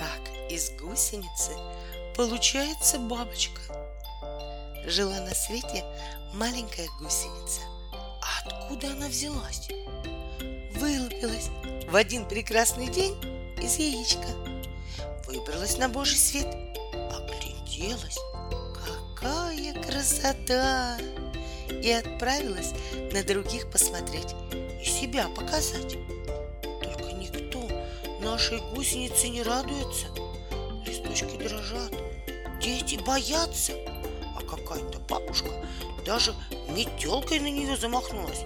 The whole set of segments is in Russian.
как из гусеницы получается бабочка. Жила на свете маленькая гусеница. А откуда она взялась? Вылупилась в один прекрасный день из яичка. Выбралась на божий свет, огляделась. Какая красота! И отправилась на других посмотреть и себя показать. Нашей гусенице не радуется. Листочки дрожат, дети боятся, а какая-то бабушка даже метелкой на нее замахнулась.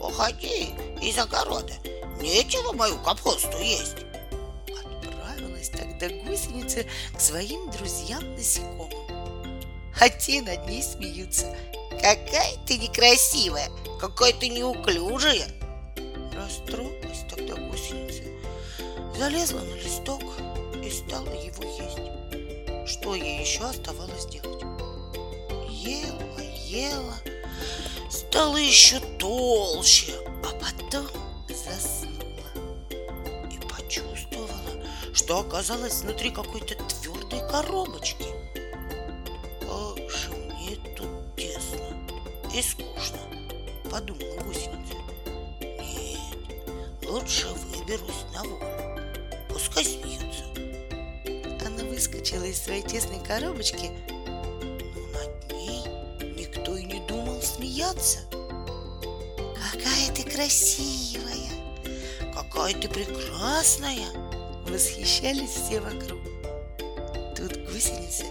Уходи из огорода, нечего мою капусту есть. Отправилась тогда гусеница к своим друзьям-насекомым. А те над ней смеются. Какая ты некрасивая, какая ты неуклюжая. Гусеница, залезла на листок и стала его есть. Что ей еще оставалось делать? Ела, ела, стала еще толще, а потом заснула и почувствовала, что оказалась внутри какой-то твердой коробочки. Как же мне тут тесно и скучно, подумала гусеница. Нет, лучше выберусь на волю. Пускай смеются. Она выскочила из своей тесной коробочки, но над ней никто и не думал смеяться. Какая ты красивая! Какая ты прекрасная! Восхищались все вокруг. Тут гусеница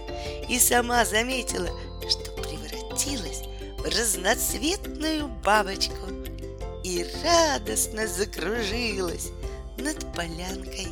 и сама заметила, что превратилась в разноцветную бабочку и радостно закружилась над полянкой.